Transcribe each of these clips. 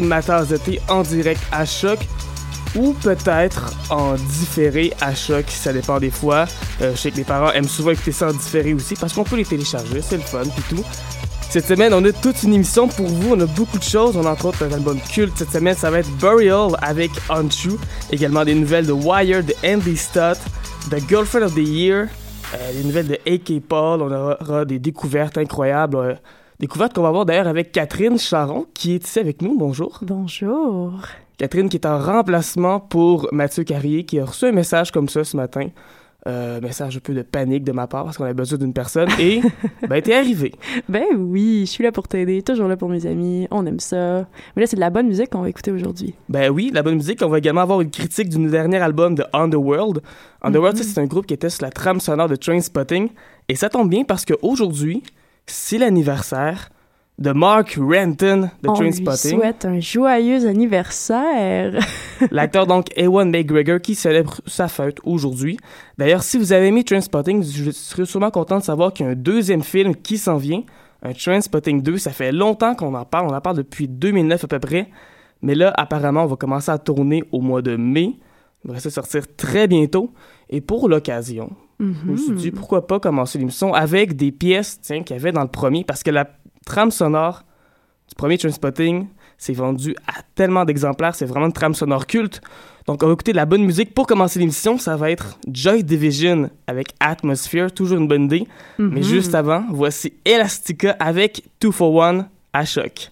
ma tasse de thé en direct à choc ou peut-être en différé à choc, ça dépend des fois. Euh, je sais que les parents aiment souvent écouter ça en différé aussi parce qu'on peut les télécharger, c'est le fun puis tout. Cette semaine, on a toute une émission pour vous, on a beaucoup de choses, on a entre autres un album culte. Cette semaine, ça va être Burial avec Untrue, également des nouvelles de Wire, de Andy Stott, The Girlfriend of the Year, euh, des nouvelles de A.K. Paul, on aura des découvertes incroyables. Euh, découvertes qu'on va voir d'ailleurs avec Catherine Charon, qui est ici avec nous. Bonjour. Bonjour. Catherine qui est en remplacement pour Mathieu Carrier, qui a reçu un message comme ça ce matin. Euh, message un peu de panique de ma part parce qu'on a besoin d'une personne et ben t'es arrivé. Ben oui, je suis là pour t'aider, toujours là pour mes amis, on aime ça. Mais là c'est de la bonne musique qu'on va écouter aujourd'hui. Ben oui, la bonne musique, on va également avoir une critique du dernier album de Underworld. Underworld, mm-hmm. c'est un groupe qui était sur la trame sonore de Trainspotting et ça tombe bien parce qu'aujourd'hui, c'est l'anniversaire de Mark Renton de On Trainspotting. On souhaite un joyeux anniversaire. L'acteur donc Ewan McGregor qui célèbre sa fête aujourd'hui. D'ailleurs, si vous avez aimé Trainspotting, je serais sûrement content de savoir qu'il y a un deuxième film qui s'en vient, un Trainspotting 2. Ça fait longtemps qu'on en parle, on en parle depuis 2009 à peu près. Mais là, apparemment, on va commencer à tourner au mois de mai. Il va sortir très bientôt. Et pour l'occasion, je me suis dit, pourquoi pas commencer l'émission avec des pièces qu'il y avait dans le premier, parce que la trame sonore du premier Trainspotting s'est vendu à tellement d'exemplaires, c'est vraiment une trame sonore culte. Donc on va écouter de la bonne musique pour commencer l'émission, ça va être Joy Division avec Atmosphere, toujours une bonne idée. Mais mm-hmm. juste avant, voici Elastica avec Two for One à choc.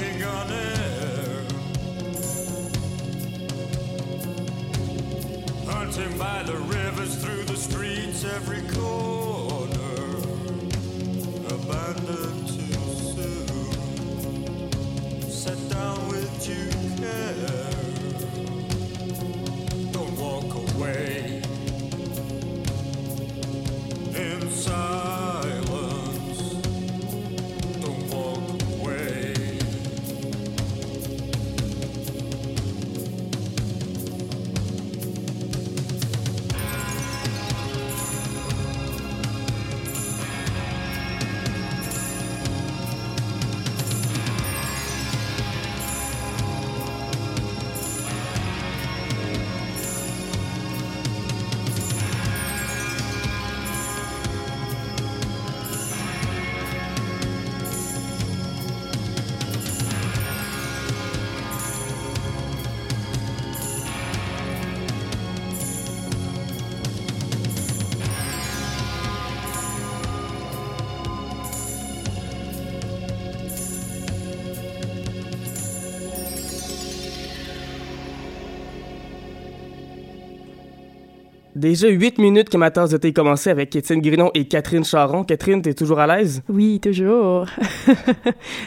walking on air, hunting by the rivers, through the streets, every corner. Déjà 8 minutes que ma tasse de thé commencé avec Étienne Grinon et Catherine Charon. Catherine, t'es toujours à l'aise? Oui, toujours.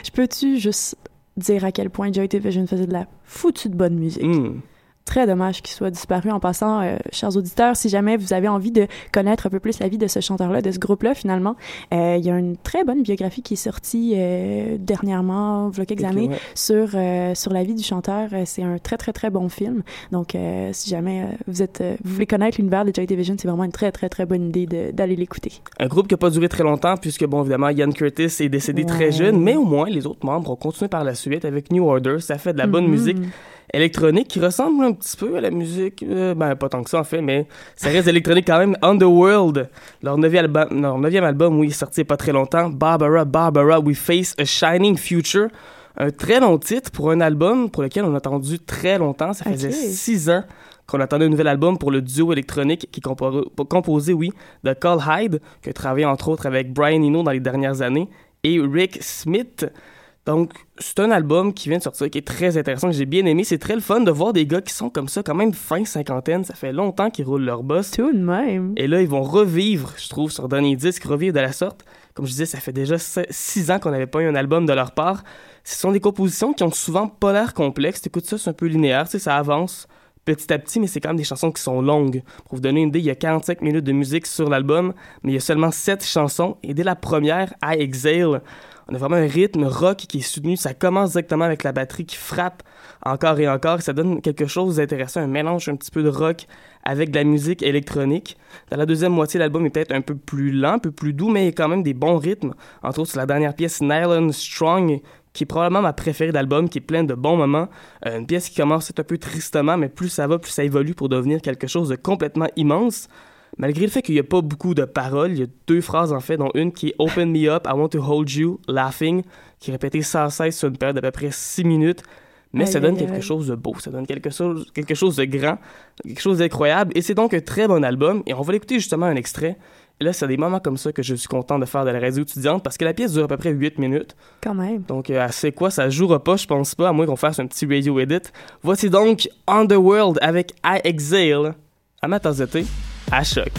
Je peux-tu juste dire à quel point Joy Division faisait de la foutue de bonne musique? Hmm très dommage qu'il soit disparu. En passant, euh, chers auditeurs, si jamais vous avez envie de connaître un peu plus la vie de ce chanteur-là, de ce groupe-là, finalement, euh, il y a une très bonne biographie qui est sortie euh, dernièrement, il y a quelques années, sur sur la vie du chanteur. C'est un très très très bon film. Donc, si jamais vous êtes, vous voulez connaître l'univers de Joy Division, c'est vraiment une très très très bonne idée d'aller l'écouter. Un groupe qui n'a pas duré très longtemps, puisque bon évidemment Ian Curtis est décédé très jeune, mais au moins les autres membres ont continué par la suite avec New Order. Ça fait de la bonne mm-hmm. musique électronique qui ressemble un petit peu à la musique, euh, ben pas tant que ça en fait, mais ça reste électronique quand même. Underworld, leur neuvième album, leur neuvième album, oui, sorti pas très longtemps. Barbara, Barbara, We Face a Shining Future. Un très long titre pour un album pour lequel on a attendu très longtemps. Ça faisait six ans qu'on attendait un nouvel album pour le duo électronique qui est composé, oui, de Carl Hyde, qui a travaillé entre autres avec Brian Eno dans les dernières années, et Rick Smith. Donc, c'est un album qui vient de sortir, qui est très intéressant, que j'ai bien aimé. C'est très le fun de voir des gars qui sont comme ça, quand même fin cinquantaine. Ça fait longtemps qu'ils roulent leur boss. Tout de même. Et là, ils vont revivre, je trouve, sur dernier disque, revivre de la sorte. Comme je disais, ça fait déjà six ans qu'on n'avait pas eu un album de leur part. Ce sont des compositions qui ont souvent pas l'air complexes. Écoute ça, c'est un peu linéaire, tu sais, ça avance petit à petit, mais c'est quand même des chansons qui sont longues. Pour vous donner une idée, il y a 45 minutes de musique sur l'album, mais il y a seulement 7 chansons. Et dès la première, I Exhale, On a vraiment un rythme rock qui est soutenu. Ça commence directement avec la batterie qui frappe encore et encore. Ça donne quelque chose d'intéressant, un mélange un petit peu de rock avec de la musique électronique. Dans la deuxième moitié, l'album est peut-être un peu plus lent, un peu plus doux, mais il y a quand même des bons rythmes. Entre autres, la dernière pièce, Nylon Strong, qui est probablement ma préférée d'album, qui est pleine de bons moments. Euh, une pièce qui commence un peu tristement, mais plus ça va, plus ça évolue pour devenir quelque chose de complètement immense. Malgré le fait qu'il n'y a pas beaucoup de paroles, il y a deux phrases en fait, dont une qui est Open me up, I want to hold you, laughing, qui est répétée sans cesse sur une période d'à peu près six minutes. Mais ça donne quelque chose de beau, ça donne quelque chose, quelque chose de grand, quelque chose d'incroyable. Et c'est donc un très bon album. Et on va l'écouter justement un extrait. Et là, c'est des moments comme ça que je suis content de faire de la radio étudiante parce que la pièce dure à peu près 8 minutes. Quand même. Donc, euh, c'est quoi, ça jouera pas, je pense pas, à moins qu'on fasse un petit radio edit. Voici donc Underworld avec I Exhale. Amateurs d'été, à choc.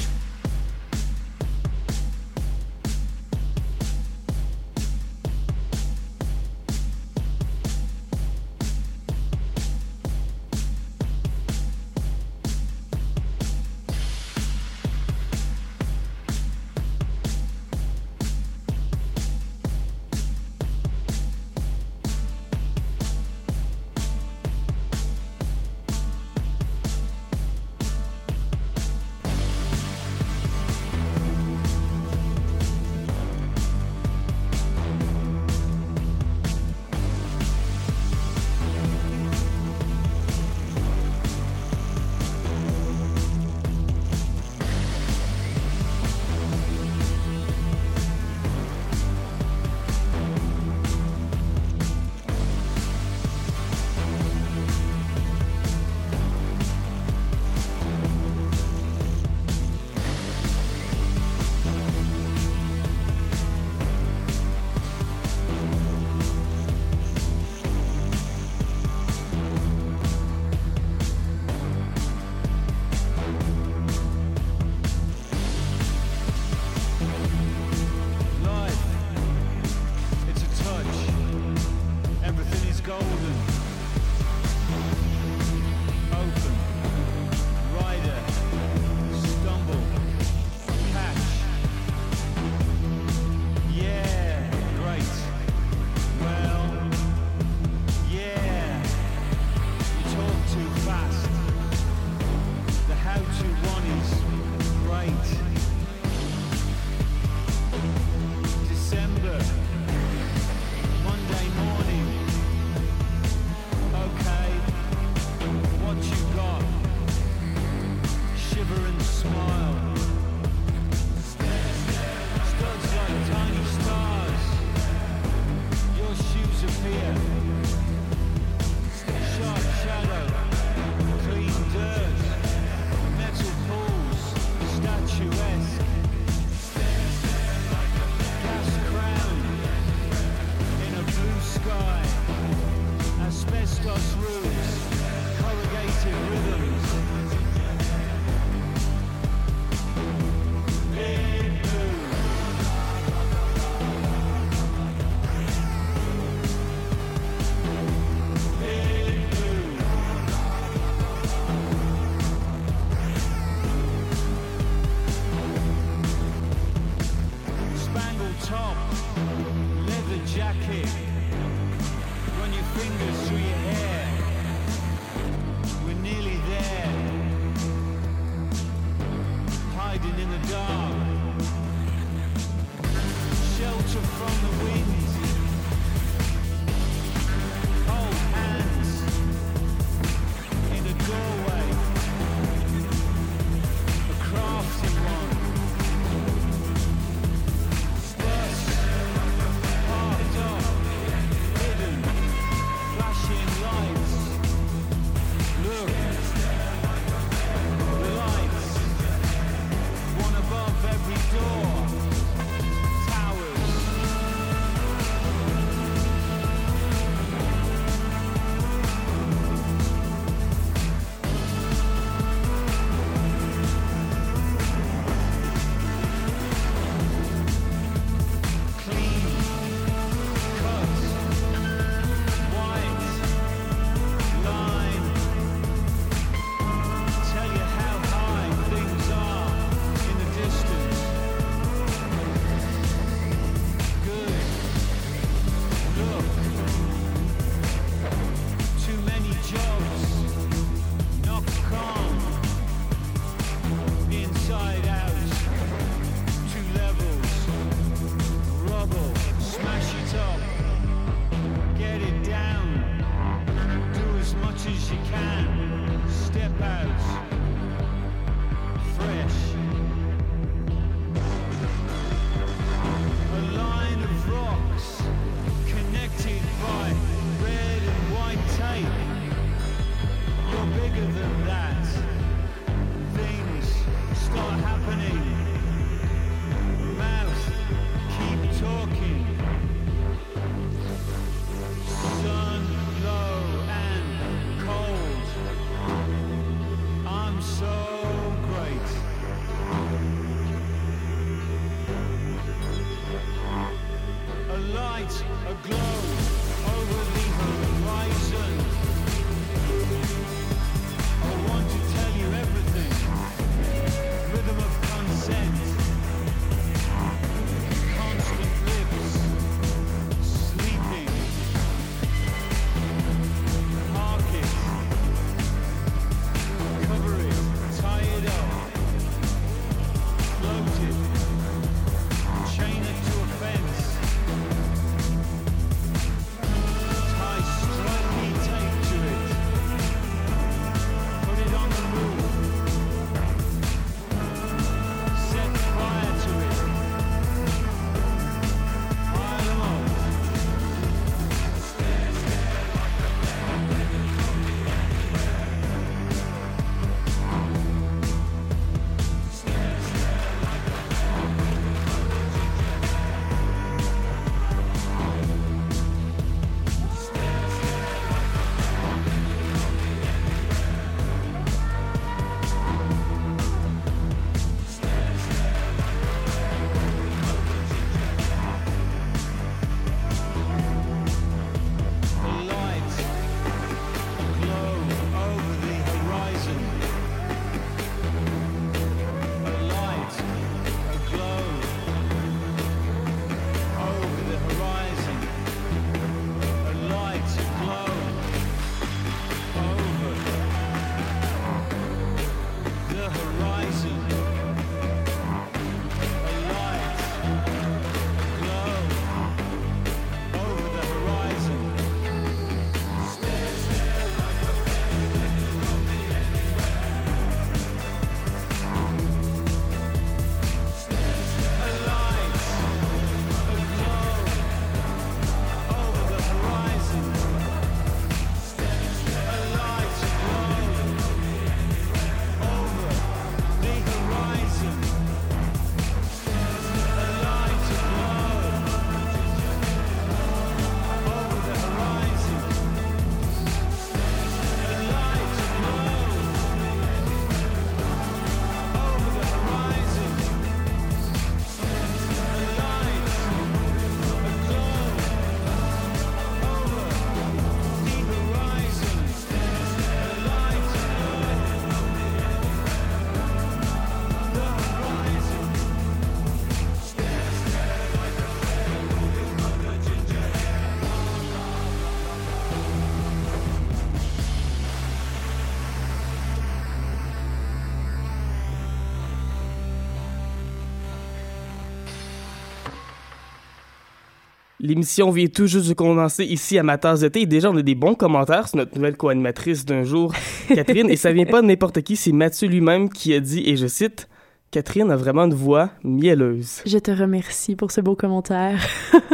L'émission vient tout juste de commencer ici à ma tasse d'été et déjà on a des bons commentaires sur notre nouvelle co-animatrice d'un jour, Catherine, et ça vient pas de n'importe qui, c'est Mathieu lui-même qui a dit, et je cite, Catherine a vraiment une voix mielleuse. Je te remercie pour ce beau commentaire.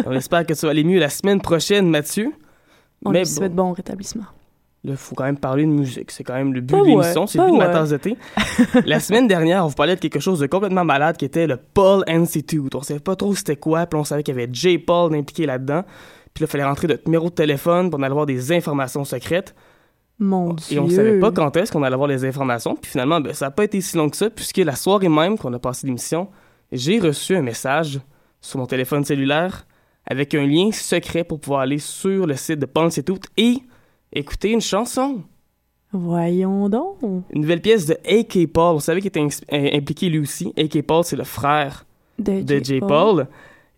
on espère que ça va aller mieux la semaine prochaine, Mathieu. On Mais lui souhaite bon rétablissement. Là, il faut quand même parler de musique. C'est quand même le but de l'émission, c'est le but de ma tasse d'été. la semaine dernière, on vous parlait de quelque chose de complètement malade qui était le Paul Institute. On savait pas trop c'était quoi, puis on savait qu'il y avait J. Paul impliqué là-dedans. Puis là, il fallait rentrer notre numéro de téléphone pour aller avoir des informations secrètes. Mon Dieu. Et on savait pas quand est-ce qu'on allait avoir les informations. Puis finalement, ben, ça n'a pas été si long que ça, puisque la soirée même qu'on a passé l'émission, j'ai reçu un message sur mon téléphone cellulaire avec un lien secret pour pouvoir aller sur le site de Paul Institute et écouter une chanson. Voyons donc. Une nouvelle pièce de A.K. Paul. Vous savez qu'il était impliqué lui aussi. A.K. Paul, c'est le frère de, J. Paul.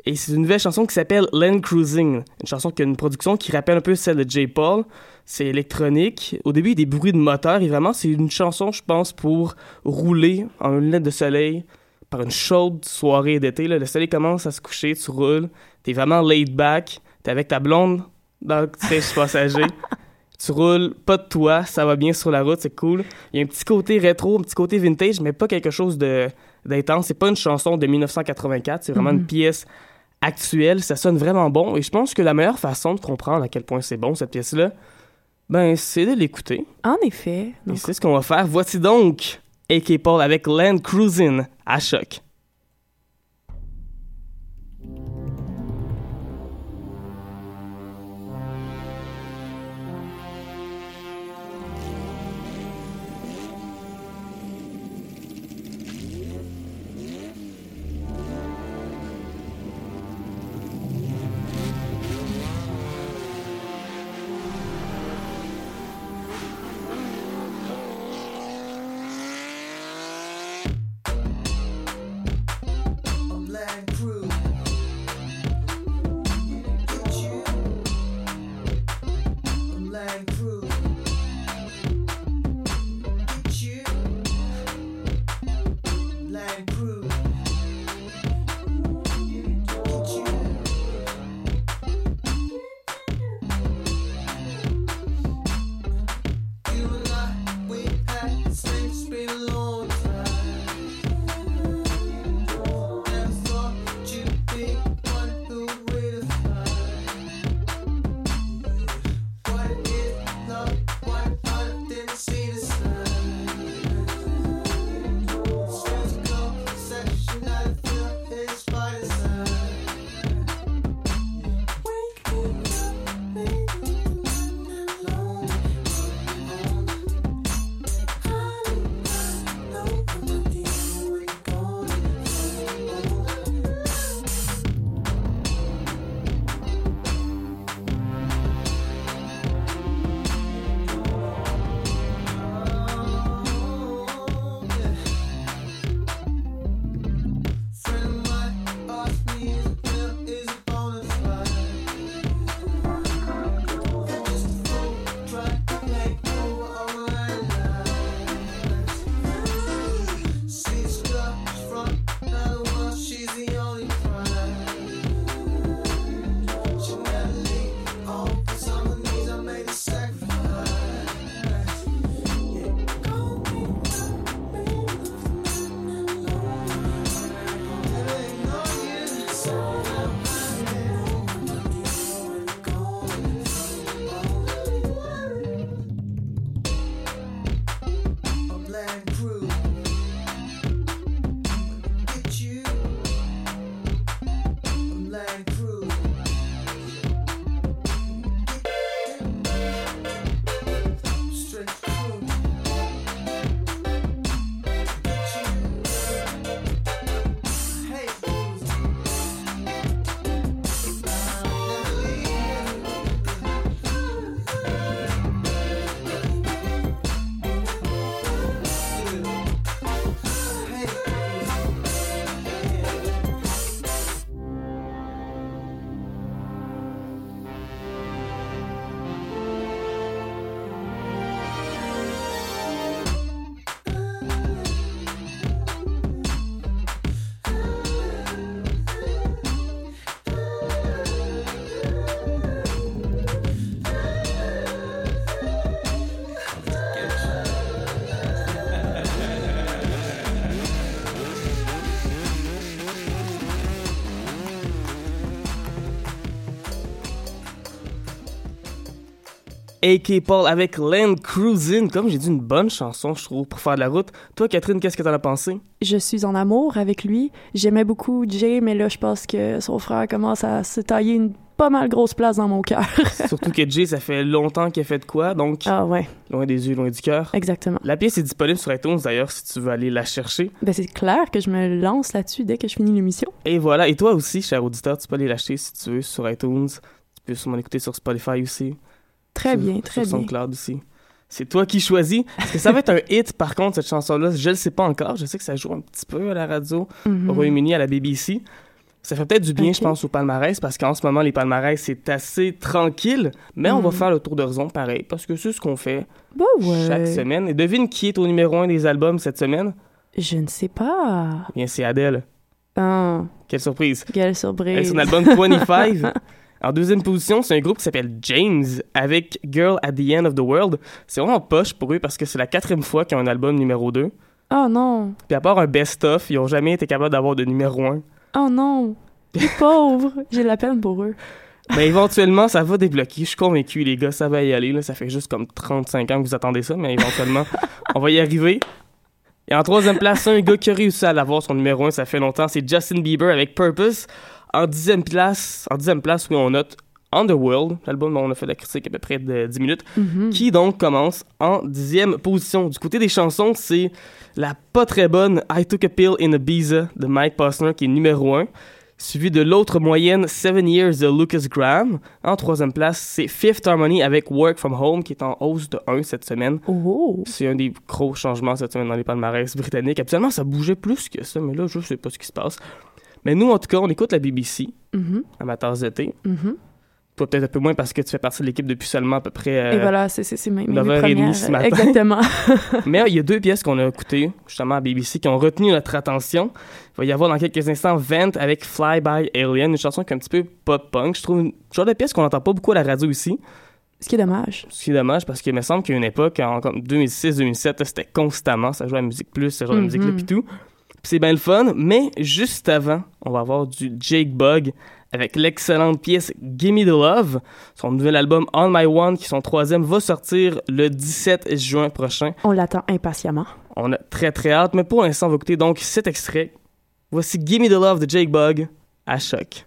Et c'est une nouvelle chanson qui s'appelle Land Cruising. Une chanson qui a une production qui rappelle un peu celle de J. Paul. C'est électronique. Au début, il y a des bruits de moteur. Et vraiment, c'est une chanson, je pense, pour rouler en lunettes de soleil par une chaude soirée d'été. Le soleil commence à se coucher, tu roules. T'es vraiment laid back. T'es avec ta blonde dans le siège passager. Tu roules, pas de toi, ça va bien sur la route, c'est cool. Il y a un petit côté rétro, un petit côté vintage, mais pas quelque chose de d'intense. C'est pas une chanson de 1984, c'est vraiment une mhm. pièce actuelle. Ça sonne vraiment bon et je pense que la meilleure façon de comprendre à quel point c'est bon cette pièce-là, ben c'est de l'écouter. En effet. Et c'est ce qu'on va faire. Voici donc A.K. Paul avec Land Cruising à choc. A.K. Paul avec Land Cruisin'. Comme j'ai dit, une bonne chanson, je trouve, pour faire de la route. Toi, Catherine, qu'est-ce que t'en as pensé? Je suis en amour avec lui. J'aimais beaucoup Jay, mais là, je pense que son frère commence à se tailler une pas mal grosse place dans mon cœur. Surtout que Jay, ça fait longtemps qu'il a fait de quoi, donc ah ouais. loin des yeux, loin du cœur. Exactement. La pièce est disponible sur iTunes d'ailleurs si tu veux aller la chercher. Ben c'est clair que je me lance là-dessus dès que je finis l'émission. Et voilà, et toi aussi, cher auditeur, tu peux aller l'acheter si tu veux sur iTunes. Tu peux sûrement l'écouter sur Spotify aussi. Très bien, très sur bien. SoundCloud aussi. C'est toi qui choisis. Est-ce que ça va être un hit, par contre, cette chanson-là? Je le sais pas encore. Je sais que ça joue un petit peu à la radio Mhm. au Royaume-Uni, à la BBC. Ça fait peut-être du bien, je pense, au palmarès, parce qu'en ce moment, les palmarès, c'est assez tranquille. Mais on va Mhm. faire le tour d'horizon pareil, parce que c'est ce qu'on fait Bah ouais. chaque semaine. Et devine qui est au numéro un des albums cette semaine? Je ne sais pas. Eh bien, c'est Adele. Ah, Quelle surprise. quelle Avec surprise. son album 25. En deuxième position, c'est un groupe qui s'appelle James avec Girl at the End of the World. C'est vraiment poche pour eux parce que c'est la quatrième fois qu'ils ont un album numéro 2. Oh non. Puis à part un best-of, ils ont jamais été capables d'avoir de numéro 1. Oh non. Les pauvres. J'ai de la peine pour eux. Mais éventuellement, ça va débloquer. Je suis convaincu, les gars, ça va y aller. Là. Ça fait juste comme 35 ans que vous attendez ça, mais éventuellement, on va y arriver. Et en troisième place, un gars qui a réussi à l'avoir son numéro 1, ça fait longtemps, c'est Justin Bieber avec Purpose. En dixième place, en dixième place, oui, on note Underworld, l'album dont on a fait la critique à peu près de 10 minutes, Mhm. qui donc commence en dixième position. Du côté des chansons, c'est la pas très bonne I Took a Pill in Ibiza de Mike Posner qui est numéro 1, suivi de l'autre moyenne Seven Years de Lucas Graham. En troisième place, c'est Fifth Harmony avec Work From Home qui est en hausse de 1 cette semaine. Oh. C'est un des gros changements cette semaine dans les palmarès britanniques. Habituellement, ça bougeait plus que ça, mais là, je sais pas ce qui se passe. Mais nous, en tout cas, on écoute la BBC Mhm. à ma tasse de thé. Toi, peut-être un peu moins parce que tu fais partie de l'équipe depuis seulement à peu près euh, Et voilà, c'est c'est- c'est mes, mes 9h30 premières. ce matin. Exactement. Mais il y a deux pièces qu'on a écoutées, justement à BBC, qui ont retenu notre attention. Il va y avoir dans quelques instants Vent avec Fly By Alien, une chanson qui est un petit peu pop-punk. Je trouve une genre de pièce qu'on n'entend pas beaucoup à la radio ici. Ce qui est dommage. Ce qui est dommage parce qu'il me semble a une époque, en comme 2006-2007, là, c'était constamment, ça jouait à Musique Plus, ce genre de Mhm. musique-là, pis tout. C'est bien le fun, mais juste avant, on va avoir du Jake Bug avec l'excellente pièce Gimme the Love. Son nouvel album On My One, qui est son troisième, va sortir le 17 juin prochain. On l'attend impatiemment. On a très très hâte, mais pour l'instant, on va écouter donc cet extrait. Voici Gimme the Love de Jake Bug à choc.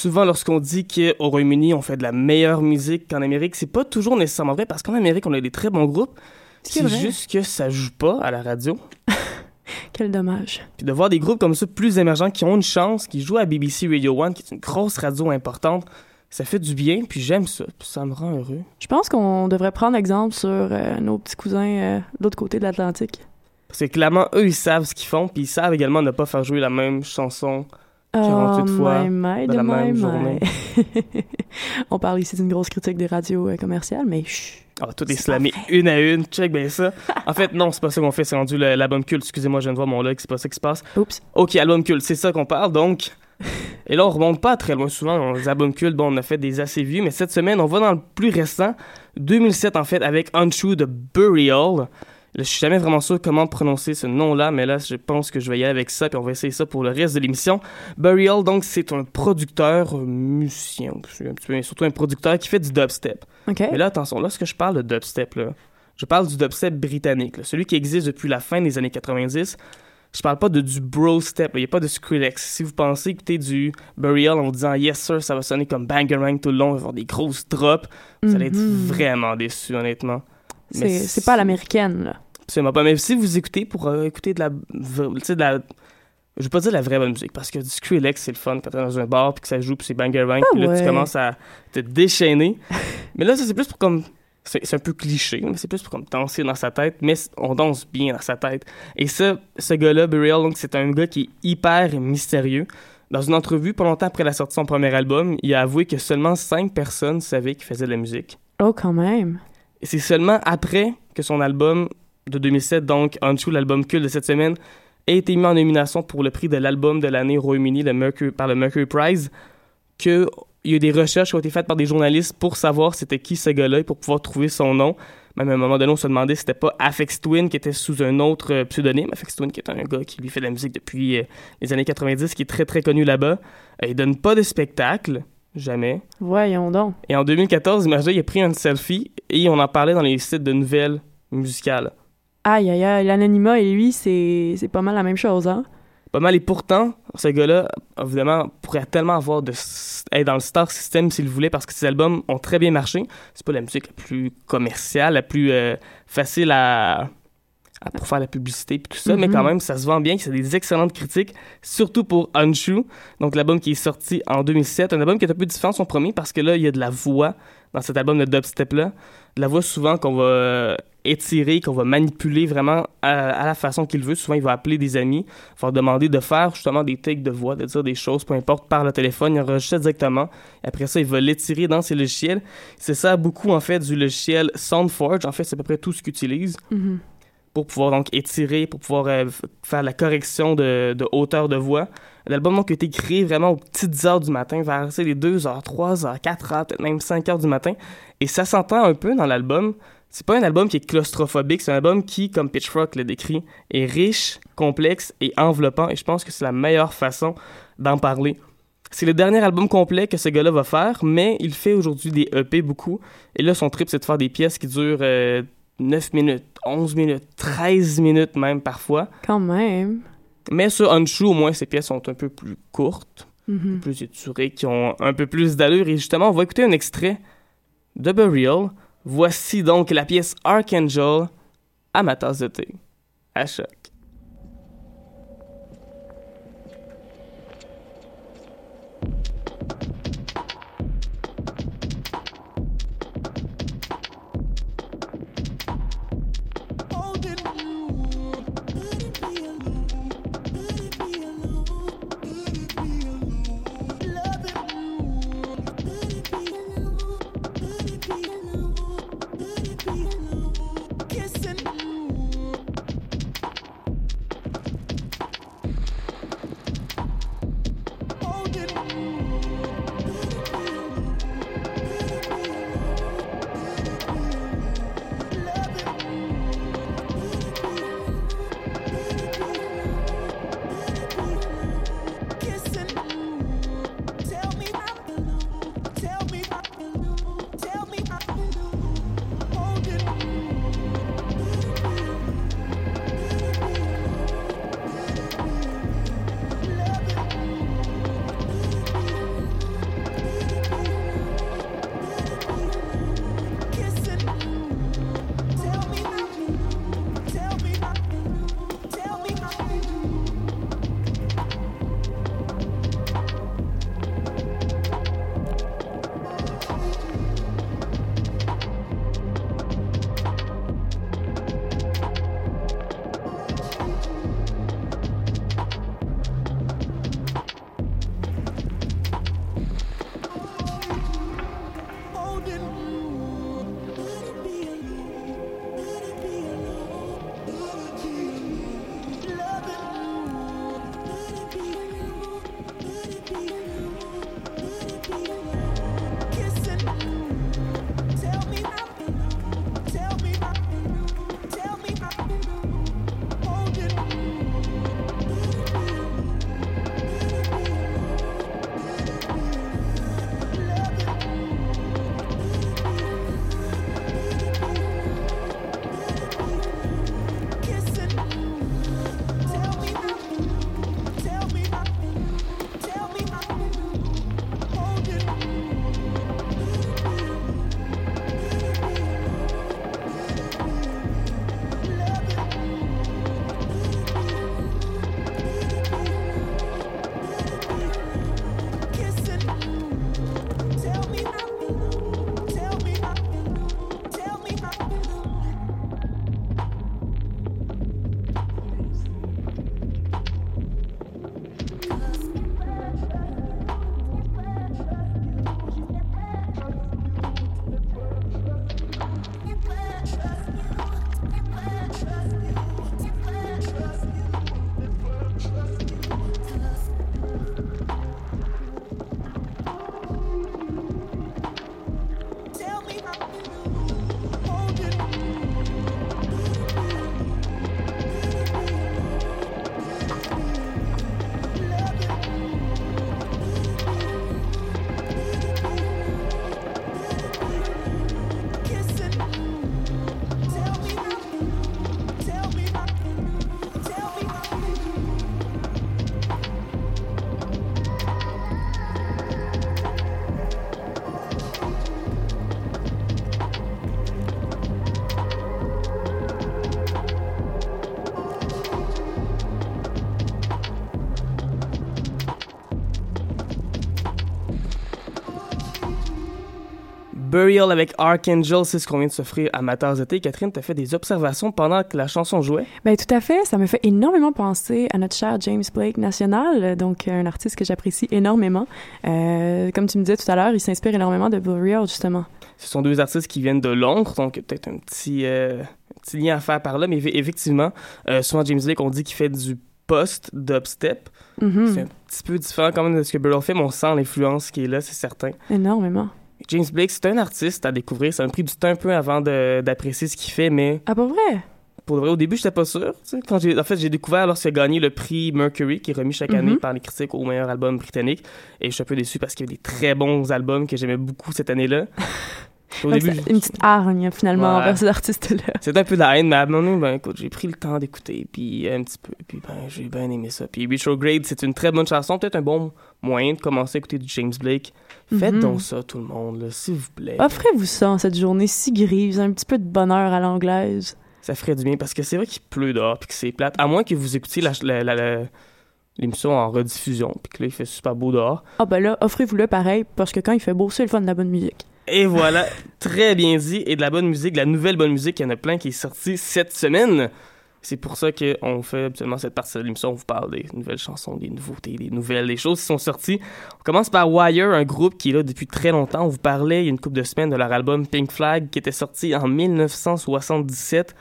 Souvent, lorsqu'on dit qu'au Royaume-Uni, on fait de la meilleure musique qu'en Amérique, c'est pas toujours nécessairement vrai parce qu'en Amérique, on a des très bons groupes. C'est juste que ça joue pas à la radio. Quel dommage. Puis de voir des groupes comme ça plus émergents qui ont une chance, qui jouent à BBC Radio 1, qui est une grosse radio importante, ça fait du bien, puis j'aime ça, puis ça me rend heureux. Je pense qu'on devrait prendre exemple sur euh, nos petits cousins euh, de l'autre côté de l'Atlantique. Parce que clairement, eux, ils savent ce qu'ils font, puis ils savent également ne pas faire jouer la même chanson 48 Oh, fois my, dans la même my, journée. On parle ici d'une grosse critique des radios euh, commerciales, mais chut. Ah, tout est slamé une à une, check bien ça. En fait, non, c'est pas ça qu'on fait, c'est rendu l'album culte. Excusez-moi, je viens de voir mon log, c'est pas ça qui se passe. Oups. Ok, album culte, c'est ça qu'on parle, donc. Et là, on remonte pas très loin. Souvent, on- les albums cultes, bon, on a fait des assez vieux, mais cette semaine, on va dans le plus récent, 2007 en fait, avec Untrue de Burial. Je suis jamais vraiment sûr comment prononcer ce nom-là, mais là, je pense que je vais y aller avec ça, puis on va essayer ça pour le reste de l'émission. Burial, donc, c'est un producteur, musicien, c'est un petit peu, mais surtout un producteur qui fait du dubstep. OK. Mais là, attention, lorsque je parle de dubstep, là, je parle du dubstep britannique, là, celui qui existe depuis la fin des années 90. Je parle pas de du bro step, il n'y a pas de Skrillex. Si vous pensez écouter du Burial en vous disant yes sir, ça va sonner comme Bangarang tout le long, il va y avoir des grosses drops, vous allez être Mhm. vraiment déçus, honnêtement. C'est pas à l'américaine, là. Absolument pas. Mais si vous écoutez pour euh, écouter de la. de la. Je vais pas dire de la vraie bonne musique, parce que du Skrillex, c'est le fun quand t'es dans un bar, puis que ça joue, puis c'est Bangarang, puis là, tu Ah commences à te déchaîner. mais là, ça, c'est plus pour comme. C'est un peu cliché, mais c'est plus pour comme danser dans sa tête, mais on danse bien dans sa tête. Et ça, ce gars-là, Burial, donc, c'est un gars qui est hyper mystérieux. Dans une entrevue, pas longtemps après la sortie de son premier album, il a avoué que seulement cinq personnes savaient qu'il faisait de la musique. Oh, quand même. Et c'est seulement après que son album de 2007, donc Untrue, l'album culte de cette semaine, a été mis en nomination pour le prix de l'album de l'année au Royaume-Uni par le Mercury Prize, qu'il y a eu des recherches qui ont été faites par des journalistes pour savoir c'était qui ce gars-là et pour pouvoir trouver son nom. Même à un moment donné, on se demandait si c'était pas Afex Twin qui était sous un autre euh, pseudonyme. Afex Twin qui est un gars qui lui fait de la musique depuis euh, les années 90, qui est très très connu là-bas. Euh, il donne pas de spectacle, jamais. Voyons donc. Et en 2014, imagine, il a pris un selfie et on en parlait dans les sites de nouvelles musicales. Aïe, aïe, aïe. L'anonymat et lui, c'est c'est pas mal la même chose, hein? pas mal. Et pourtant, ce gars-là, évidemment, pourrait tellement avoir de être dans le star system s'il voulait parce que ses albums ont très bien marché. C'est pas la musique la plus commerciale, la plus euh, facile à- pour faire la publicité et tout ça, mais Mhm. quand même, ça se vend bien. C'est des excellentes critiques, surtout pour Unshoe, donc l'album qui est sorti en 2007. Un album qui est un peu différent de son premier parce que là, il y a de la voix dans cet album de dubstep-là. De la voix souvent qu'on va euh, étirer, qu'on va manipuler vraiment à, à la façon qu'il veut. Souvent, il va appeler des amis, va leur demander de faire justement des takes de voix, de dire des choses, peu importe, par le téléphone. Il enregistre directement. Et après ça, il va l'étirer dans ses logiciels. C'est ça beaucoup, en fait, du logiciel SoundForge. En fait, c'est à peu près tout ce qu'il utilise Mhm. Pour pouvoir donc étirer, pour pouvoir euh, faire la correction de, hauteur de voix. L'album donc a été créé vraiment aux petites heures du matin, vers les 2 heures, 3 heures, 4 heures, peut-être même 5 heures du matin. Et ça s'entend un peu dans l'album. C'est pas un album qui est claustrophobique, c'est un album qui, comme Pitchfork le décrit, est riche, complexe et enveloppant. Et je pense que c'est la meilleure façon d'en parler. C'est le dernier album complet que ce gars-là va faire, mais il fait aujourd'hui des EP beaucoup. Et là, son trip, c'est de faire des pièces qui durent euh, 9 minutes, 11 minutes, 13 minutes même parfois. Quand même. Mais sur Unshoe, au moins, ces pièces sont un peu plus courtes, Mhm. plus éturées, qui ont un peu plus d'allure. Et justement, on va écouter un extrait de Burial. Voici donc la pièce Archangel à ma tasse de thé. À choc. Burial avec Archangel, c'est ce qu'on vient de s'offrir à Matters été. Catherine, t'as fait des observations pendant que la chanson jouait? Ben tout à fait, ça me fait énormément penser à notre cher James Blake national, donc un artiste que j'apprécie énormément. Euh, comme tu me disais tout à l'heure, il s'inspire énormément de Burial justement. Ce sont deux artistes qui viennent de Londres, donc peut-être un petit, euh, petit lien à faire par là, mais eff- effectivement, euh, souvent James Blake, on dit qu'il fait du post-dubstep. Mhm, C'est un petit peu différent quand même de ce que Burial fait, mais on sent l'influence qui est là, c'est certain. Énormément. James Blake, c'est un artiste à découvrir. Ça m'a pris du temps un peu avant de- d'apprécier ce qu'il fait, mais Ah, pas vrai? pour vrai, au début, j'étais pas sûr. Quand j'ai, en fait, j'ai découvert lorsqu'il a gagné le prix Mercury, qui est remis chaque année Mhm. par les critiques au meilleur album britannique. Et je suis un peu déçu parce qu'il y avait des très bons albums que j'aimais beaucoup cette année-là. Au début, une petite hargne finalement Ouais. envers ces artistes-là. c'était un peu de la haine, mais à un moment donné, ben, écoute, j'ai pris le temps d'écouter, puis un petit peu, puis ben, j'ai bien aimé ça. Puis Retrograde, c'est une très bonne chanson, peut-être un bon moyen de commencer à écouter du James Blake. Faites Mhm. donc ça, tout le monde, s'il vous plaît. Offrez-vous ça en cette journée si grise, un petit peu de bonheur à l'anglaise. Ça ferait du bien parce que c'est vrai qu'il pleut dehors puis que c'est plate. À moins que vous écoutiez la- la- la- la- l'émission en rediffusion puis que là il fait super beau dehors. Ah ben là, offrez-vous-le pareil, parce que quand il fait beau, c'est le fun de la bonne musique. Et voilà, très bien dit. Et de la bonne musique, de la nouvelle bonne musique, il y en a plein qui est sortie cette semaine. C'est pour ça qu'on fait absolument cette partie de l'émission. On vous parle des nouvelles chansons, des nouveautés, des nouvelles, des choses qui sont sorties. On commence par Wire, un groupe qui est là depuis très longtemps. On vous parlait il y a une couple de semaines de leur album Pink Flag qui était sorti en 1977.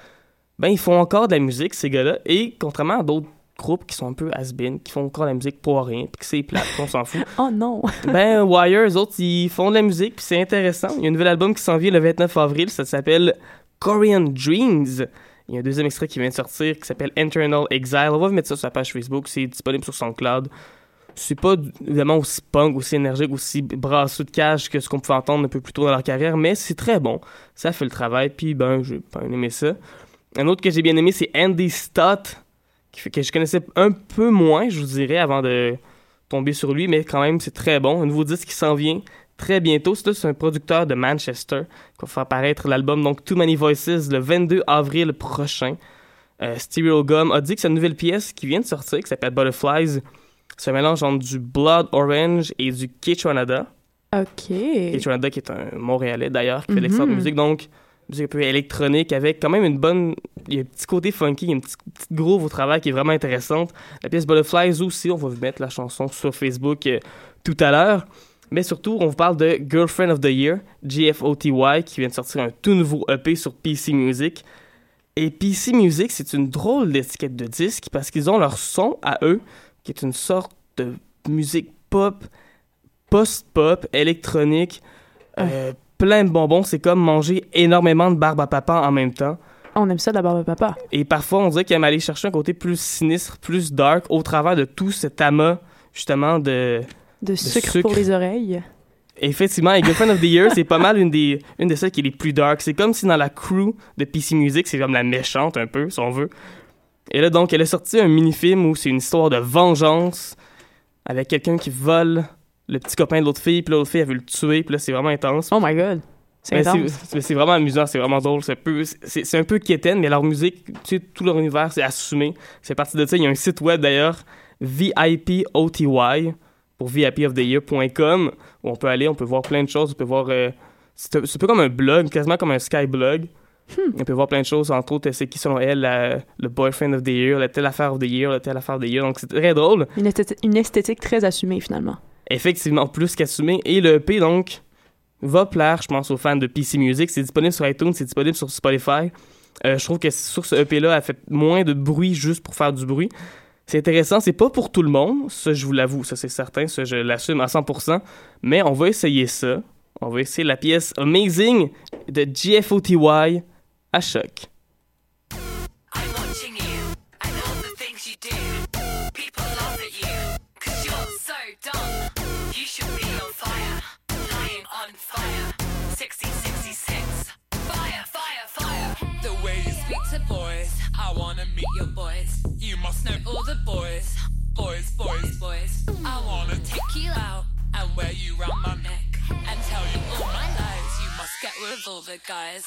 Ben, ils font encore de la musique, ces gars-là. Et contrairement à d'autres groupes qui sont un peu has-been, qui font encore de la musique pour rien, puis que c'est plate, qu'on s'en fout. Oh non! Ben, Wire, eux autres, ils font de la musique, puis c'est intéressant. Il y a un nouvel album qui s'en vient le 29 avril, ça s'appelle Korean Dreams. Il y a un deuxième extrait qui vient de sortir qui s'appelle Internal Exile. On va vous mettre ça sur la page Facebook, c'est disponible sur SoundCloud. C'est pas évidemment aussi punk, aussi énergique, aussi brasseux de cage que ce qu'on pouvait entendre un peu plus tôt dans leur carrière, mais c'est très bon. Ça fait le travail, puis ben, j'ai pas aimé ça. Un autre que j'ai bien aimé, c'est Andy Stott, que je connaissais un peu moins, je vous dirais, avant de tomber sur lui, mais quand même, c'est très bon. Un nouveau disque qui s'en vient très bientôt. C'est un producteur de Manchester qui va faire apparaître l'album donc Too Many Voices le 22 avril prochain. Euh, Stereo Gum a dit que sa nouvelle pièce qui vient de sortir, qui s'appelle Butterflies, c'est un mélange entre du Blood Orange et du Kitchenada. Ok. Kitchenada qui est un Montréalais d'ailleurs, qui fait de Mhm. l'excellente musique, donc musique un peu électronique avec quand même une bonne... Il y a un petit côté funky, il y a une petite, petite groove au travail qui est vraiment intéressante. La pièce Butterflies aussi, on va vous mettre la chanson sur Facebook euh, tout à l'heure. Mais surtout, on vous parle de Girlfriend of the Year, GFOTY, qui vient de sortir un tout nouveau EP sur PC Music. Et PC Music, c'est une drôle d'étiquette de disque parce qu'ils ont leur son à eux, qui est une sorte de musique pop, post-pop, électronique, euh, plein de bonbons. C'est comme manger énormément de barbe à papa en même temps. On aime ça de la barbe à papa. Et parfois, on dirait qu'ils aiment aller chercher un côté plus sinistre, plus dark, au travers de tout cet amas, justement, de... De sucre, sucre. pour les oreilles. Effectivement, et Girlfriend of the Year, c'est pas mal une des, une de celles qui est les plus dark. C'est comme si dans la crew de PC Music, c'est comme la méchante un peu, si on veut. Et là, donc, elle a sorti un mini-film où c'est une histoire de vengeance avec quelqu'un qui vole le petit copain de l'autre fille, puis l'autre fille, elle veut le tuer, puis là, c'est vraiment intense. Oh my god. C'est c'est mais c'est vraiment amusant, c'est vraiment drôle. C'est un peu, c'est, un peu quétaine, mais leur musique, tu sais, tout leur univers, c'est assumé. C'est parti de ça. Il y a un site web d'ailleurs, VIPOTY, pour VIPoftheyear.com, où on peut aller, on peut voir plein de choses. On peut voir. euh, c'est, un- peu comme un blog, quasiment comme un Skyblog. On peut voir plein de choses, entre autres, c'est qui selon elle la- le boyfriend of the year, la telle affaire of the year, la telle affaire of the year. Donc c'est très drôle. Une, esthétique, une esthétique très assumée, finalement. Effectivement, plus qu'assumé. Et le EP, donc, va plaire, je pense, aux fans de PC Music. C'est disponible sur iTunes, c'est disponible sur Spotify. Euh, je trouve que sur ce EP-là, elle fait moins de bruit juste pour faire du bruit. C'est intéressant, c'est pas pour tout le monde, ça je vous l'avoue, ça c'est certain, ça je l'assume à 100%, mais on va essayer ça. On va essayer la pièce Amazing de GFOTY à choc. 6066. Fire, fire, fire. The way you speak to boys. I wanna meet your boys. You must know all the boys. Boys, boys, boys. I wanna take you out and wear you round my neck. And tell you all my lies. You must get with all the guys.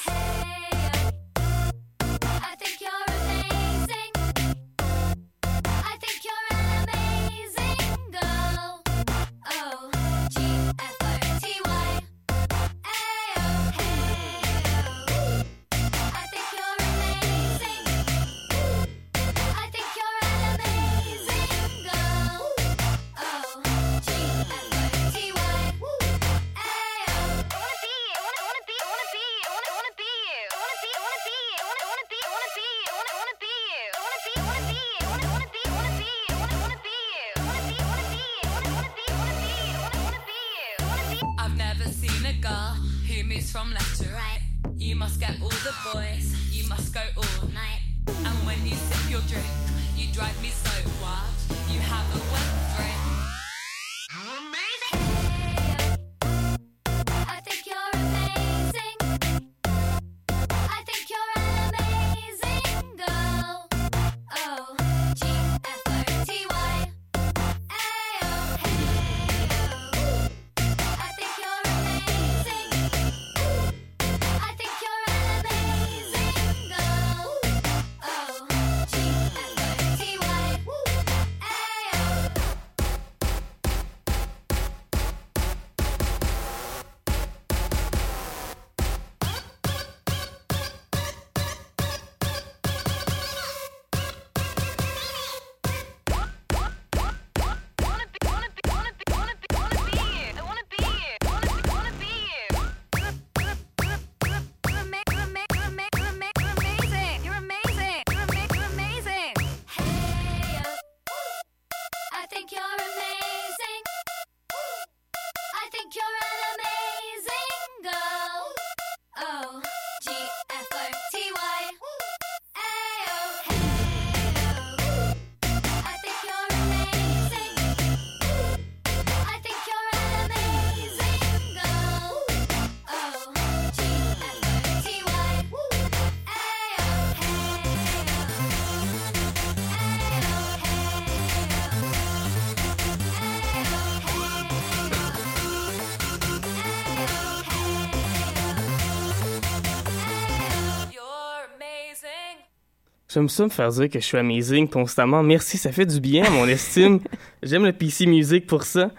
J'aime ça me faire dire que je suis amazing constamment. Merci, ça fait du bien à mon estime. J'aime le PC Music pour ça.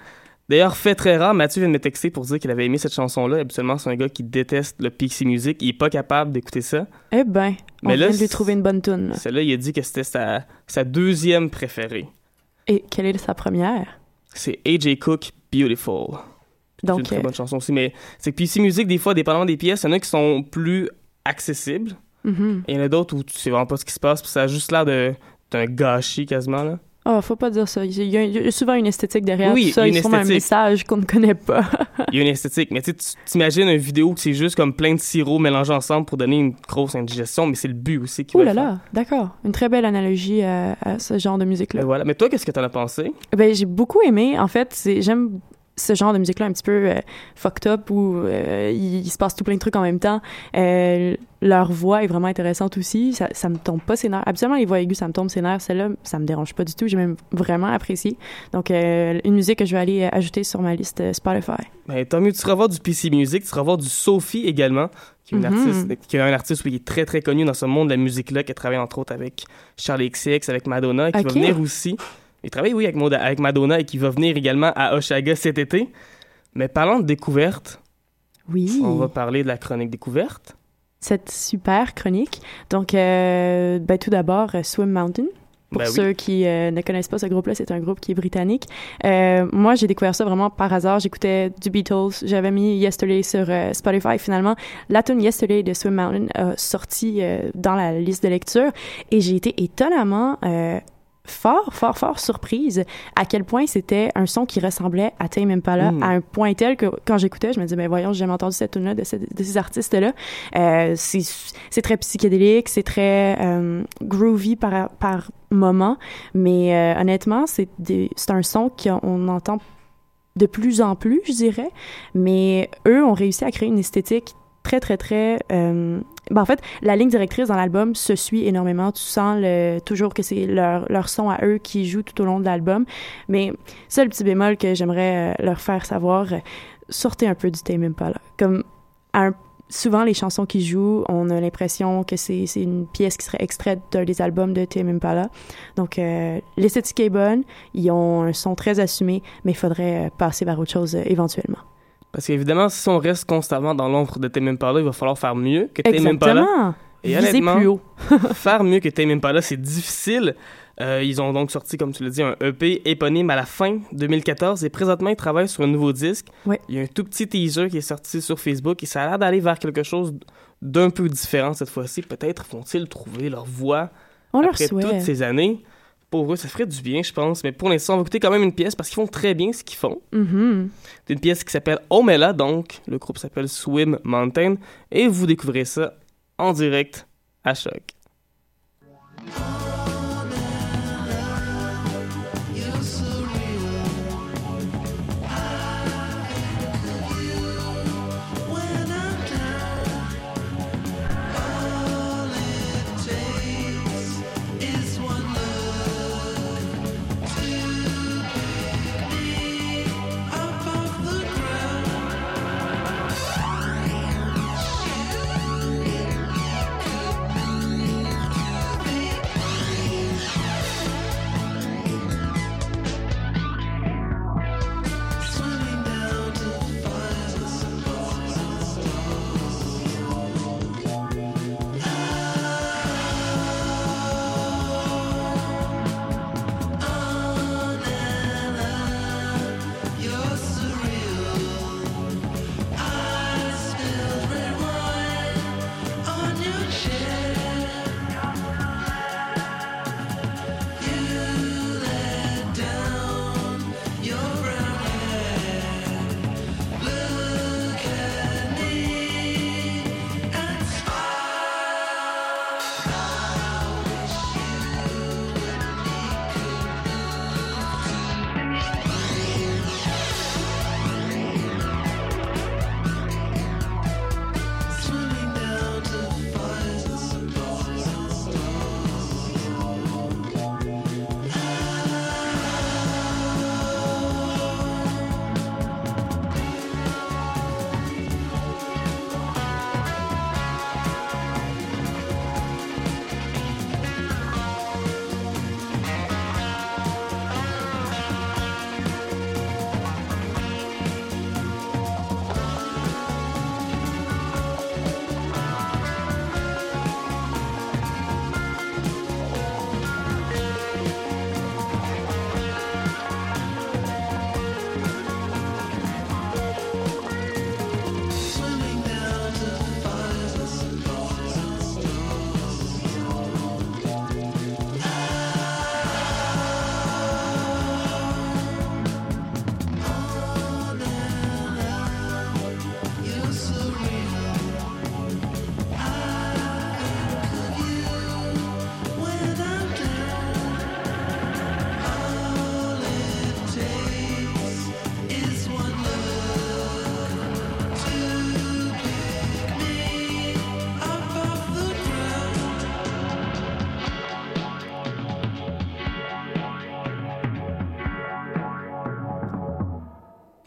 D'ailleurs, fait très rare, Mathieu vient de me texter pour dire qu'il avait aimé cette chanson-là. Habituellement, c'est un gars qui déteste le PC Music. Il est pas capable d'écouter ça. Eh ben, on Mais là, vient de lui trouver une bonne tune. là. Celle-là, il a dit que c'était sa, sa deuxième préférée. Et quelle est sa première? C'est AJ Cook, Beautiful. C'est une Donc, très euh, bonne chanson aussi. Mais c'est que PC Music, des fois, dépendamment des pièces, il y en a qui sont plus accessibles. Mhm. Et il y en a d'autres où tu sais vraiment pas ce qui se passe. Puis ça a juste l'air de- d'un gâchis quasiment. Là. Oh, faut pas dire ça. Il y, a, il y a souvent une esthétique derrière Oui, tout ça. une Ils font un esthétique. message qu'on ne connaît pas. Il y a une esthétique. Mais tu t'imagines une vidéo que c'est juste comme plein de sirop mélangés ensemble pour donner une grosse indigestion. Mais c'est le but aussi qui Ouh va là là, d'accord. Une très belle analogie à, à ce genre de musique-là. Mais voilà. Mais toi, qu'est-ce que t'en as pensé? Ben, j'ai beaucoup aimé. En fait, c'est j'aime ce genre de musique-là un petit peu euh, fucked up où euh, il, il se passe tout plein de trucs en même temps. Euh, leur voix est vraiment intéressante aussi. Ça, ça me tombe pas ses nerfs. Habituellement, les voix aiguës, ça me tombe ses nerfs. Celle-là, ça me dérange pas du tout. J'ai même vraiment apprécié. Donc, euh, une musique que je vais aller euh, ajouter sur ma liste euh, Spotify. Ben, tant mieux, tu seras voir du PC Music, tu seras voir du Sophie également, qui est, une Mhm. artiste, qui est un artiste oui, qui est très très connu dans ce monde de la musique-là, qui a travaillé entre autres avec Charlie XX, avec Madonna, qui va venir aussi. Il travaille, oui, avec, Moda- avec Madonna et qui va venir également à Oshaga cet été. Mais parlant de découverte, Oui. on va parler de la chronique découverte. Cette super chronique. Donc, euh, ben, tout d'abord, euh, Swim Mountain. Pour Ben oui. ceux qui euh, ne connaissent pas ce groupe-là, c'est un groupe qui est britannique. Euh, moi, j'ai découvert ça vraiment par hasard. J'écoutais du Beatles. J'avais mis Yesterday sur Spotify. Finalement, la tune Yesterday de Swim Mountain a sorti dans la liste de lecture et j'ai été étonnamment fort, fort, fort surprise à quel point c'était un son qui ressemblait à Tame Impala Mm. à un point tel que quand j'écoutais, je me disais, ben voyons, j'ai jamais entendu cette tune-là de, ce- de ces artistes-là. Euh, c'est très psychédélique, c'est très euh, groovy par, par moment, mais euh, honnêtement, c'est un son qu'on entend de plus en plus, je dirais, mais eux ont réussi à créer une esthétique très, très, très... euh, ben, en fait, la ligne directrice dans l'album se suit énormément. Tu sens toujours que c'est leur, leur son à eux qui joue tout au long de l'album. Mais le petit bémol que j'aimerais euh, leur faire savoir, euh, sortez un peu du Tame Impala. Comme souvent, les chansons qu'ils jouent, on a l'impression que c'est une pièce qui serait extraite d'un des albums de Tame Impala. Donc, euh, l'esthétique est bonne, ils ont un son très assumé, mais il faudrait passer vers autre chose éventuellement. Parce qu'évidemment, si on reste constamment dans l'ombre de Tame Impala, il va falloir faire mieux que Tame Impala. Exactement! Et Visez honnêtement, plus haut. faire mieux que Tame Impala, c'est difficile. Euh, ils ont donc sorti, comme tu l'as dit, un EP éponyme à la fin 2014 et présentement, ils travaillent sur un nouveau disque. Ouais. Il y a un tout petit teaser qui est sorti sur Facebook et ça a l'air d'aller vers quelque chose d'un peu différent cette fois-ci. Peut-être vont-ils trouver leur voix On leur après toutes ces années. Pour eux, ça ferait du bien, je pense. Mais pour l'instant, on va écouter quand même une pièce parce qu'ils font très bien ce qu'ils font. Mhm. C'est une pièce qui s'appelle Omela, donc le groupe s'appelle Swim Mountain. Et vous découvrez ça en direct à Choc.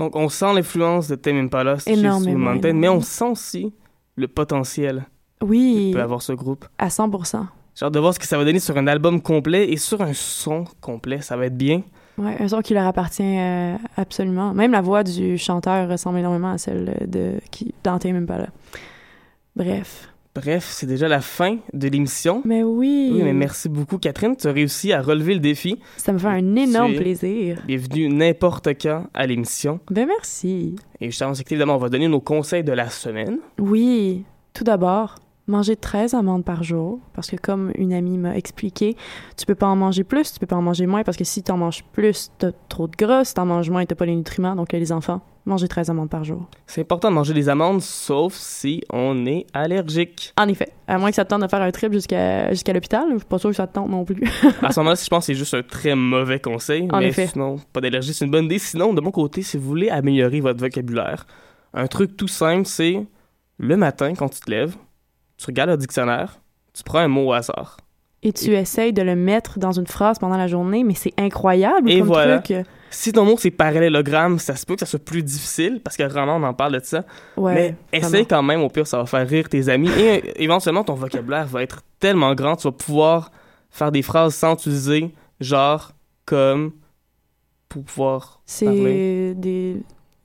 Donc, on sent l'influence de Tame Impala chez Swim Mountain, mais on sent aussi le potentiel Oui, que peut avoir ce groupe. à 100%. J'ai hâte de voir ce que ça va donner sur un album complet et sur un son complet. Ça va être bien. Ouais, un son qui leur appartient euh, absolument. Même la voix du chanteur ressemble énormément à celle de qui dans Tame Impala. Bref. Bref, c'est déjà la fin de l'émission. Mais oui. Oui, mais merci beaucoup, Catherine. Tu as réussi à relever le défi. Ça me fait un énorme Tu plaisir. Bienvenue n'importe quand à l'émission. Ben merci. Et je t'annonce évidemment, on va donner nos conseils de la semaine. Oui, tout d'abord, manger 13 amandes par jour, parce que comme une amie m'a expliqué, tu peux pas en manger plus, tu peux pas en manger moins, parce que si tu en manges plus, t'as trop de gras, si t'en manges moins, t'as pas les nutriments, donc euh, les enfants, mangez 13 amandes par jour. C'est important de manger des amandes, sauf si on est allergique. En effet, à moins que ça te tente de faire un trip jusqu'à jusqu'à l'hôpital, je suis pas sûre que ça te tente non plus. À ce moment-là, je pense que c'est juste un très mauvais conseil. En mais effet. sinon, pas d'allergie, c'est une bonne idée. Sinon, de mon côté, si vous voulez améliorer votre vocabulaire, un truc tout simple, c'est le matin, quand tu te lèves, tu regardes le dictionnaire, tu prends un mot au hasard. Et tu essayes de le mettre dans une phrase pendant la journée, mais c'est incroyable Et comme voilà. truc. Si ton mot c'est parallélogramme, ça se peut que ça soit plus difficile parce que vraiment on en parle de ça. Ouais, mais essaye quand même, au pire ça va faire rire tes amis et euh, éventuellement ton vocabulaire va être tellement grand, tu vas pouvoir faire des phrases sans utiliser genre comme pour pouvoir parler. C'est des,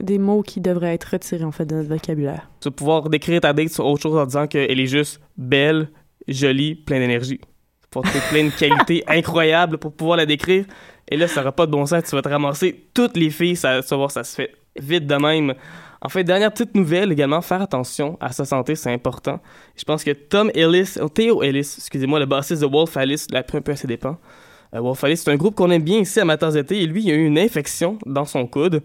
des mots qui devraient être retirés, en fait, de notre vocabulaire. Tu vas pouvoir décrire ta date sur autre chose en disant qu'elle est juste belle, jolie, pleine d'énergie. Pouvoir trouver plein de qualités incroyables pour pouvoir la décrire. Et là, ça n'aura pas de bon sens. Tu vas te ramasser toutes les filles. Ça, tu vas voir, ça se fait vite de même. En fait, dernière petite nouvelle également, faire attention à sa santé, c'est important. Je pense que Tom Ellis, oh, Theo Ellis, excusez-moi, le bassiste de Wolf Alice, l'a pris un peu à ses dépens. Euh, Wolf Alice, c'est un groupe qu'on aime bien ici à Matins été et lui, il a eu une infection dans son coude.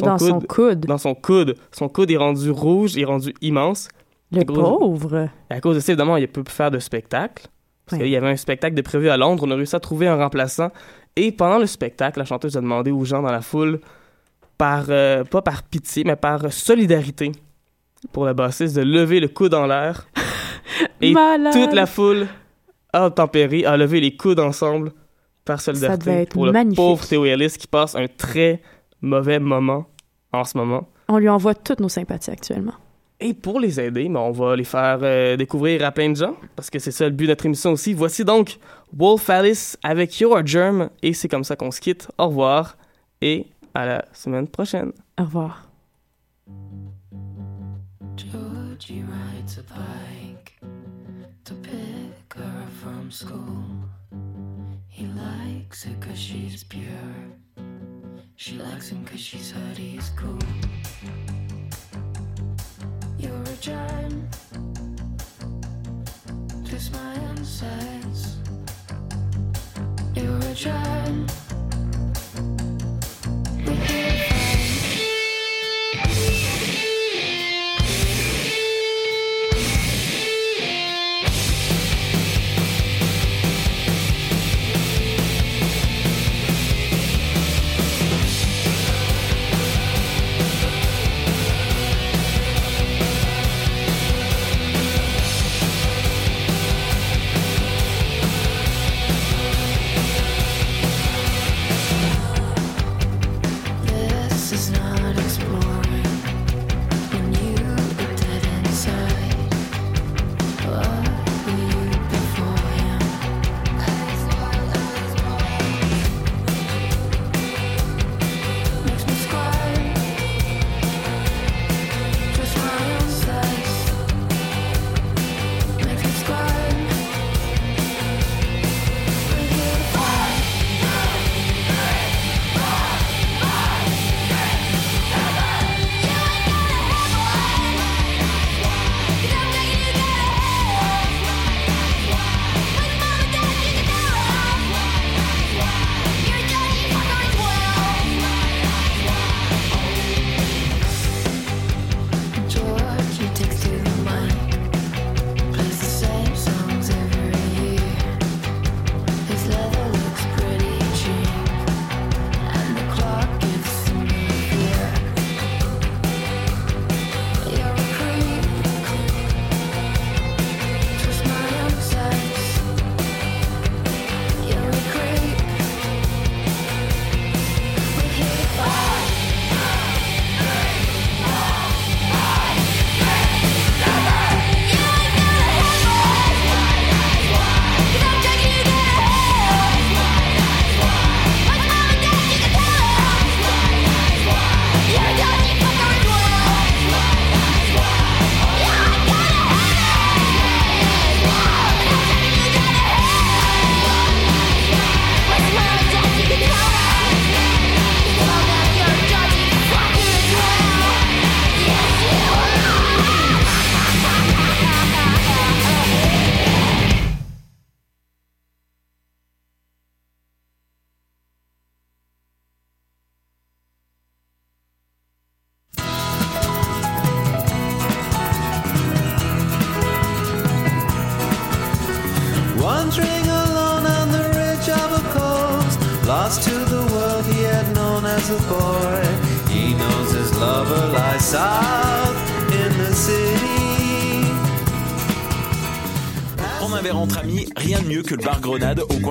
Dans son coude. Dans son coude. Son coude est rendu rouge, est rendu immense. Le à pauvre. À cause de ça, évidemment, il ne peut plus faire de spectacle. Parce Ouais. qu'il y avait un spectacle de prévu à Londres, on a réussi à trouver un remplaçant. Et pendant le spectacle, la chanteuse a demandé aux gens dans la foule, par, euh, pas par pitié, mais par solidarité, pour le bassiste, de lever le coude en l'air. Et Malade. toute la foule a tempéré, a levé les coudes ensemble par solidarité devait être pour le magnifique. pauvre Théo Ellis qui passe un très mauvais moment en ce moment. On lui envoie toutes nos sympathies actuellement. Et pour les aider, ben, on va les faire euh, découvrir à plein de gens, parce que c'est ça le but de notre émission aussi. Voici donc Wolf Alice avec Your Germ, et c'est comme ça qu'on se quitte. Au revoir, et à la semaine prochaine. Au revoir. Georgie rides a bike to pick her up from school. He likes her cause she's pure. She likes him cause she's heard he's cool. You're a gem. Twist my insides. You're a gem.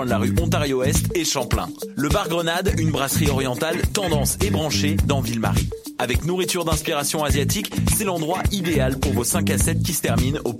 De la rue Ontario-Est et Champlain. Le bar Grenade, une brasserie orientale tendance et branchée dans Ville-Marie. Avec nourriture d'inspiration asiatique, c'est l'endroit idéal pour vos 5 à 7 qui se terminent au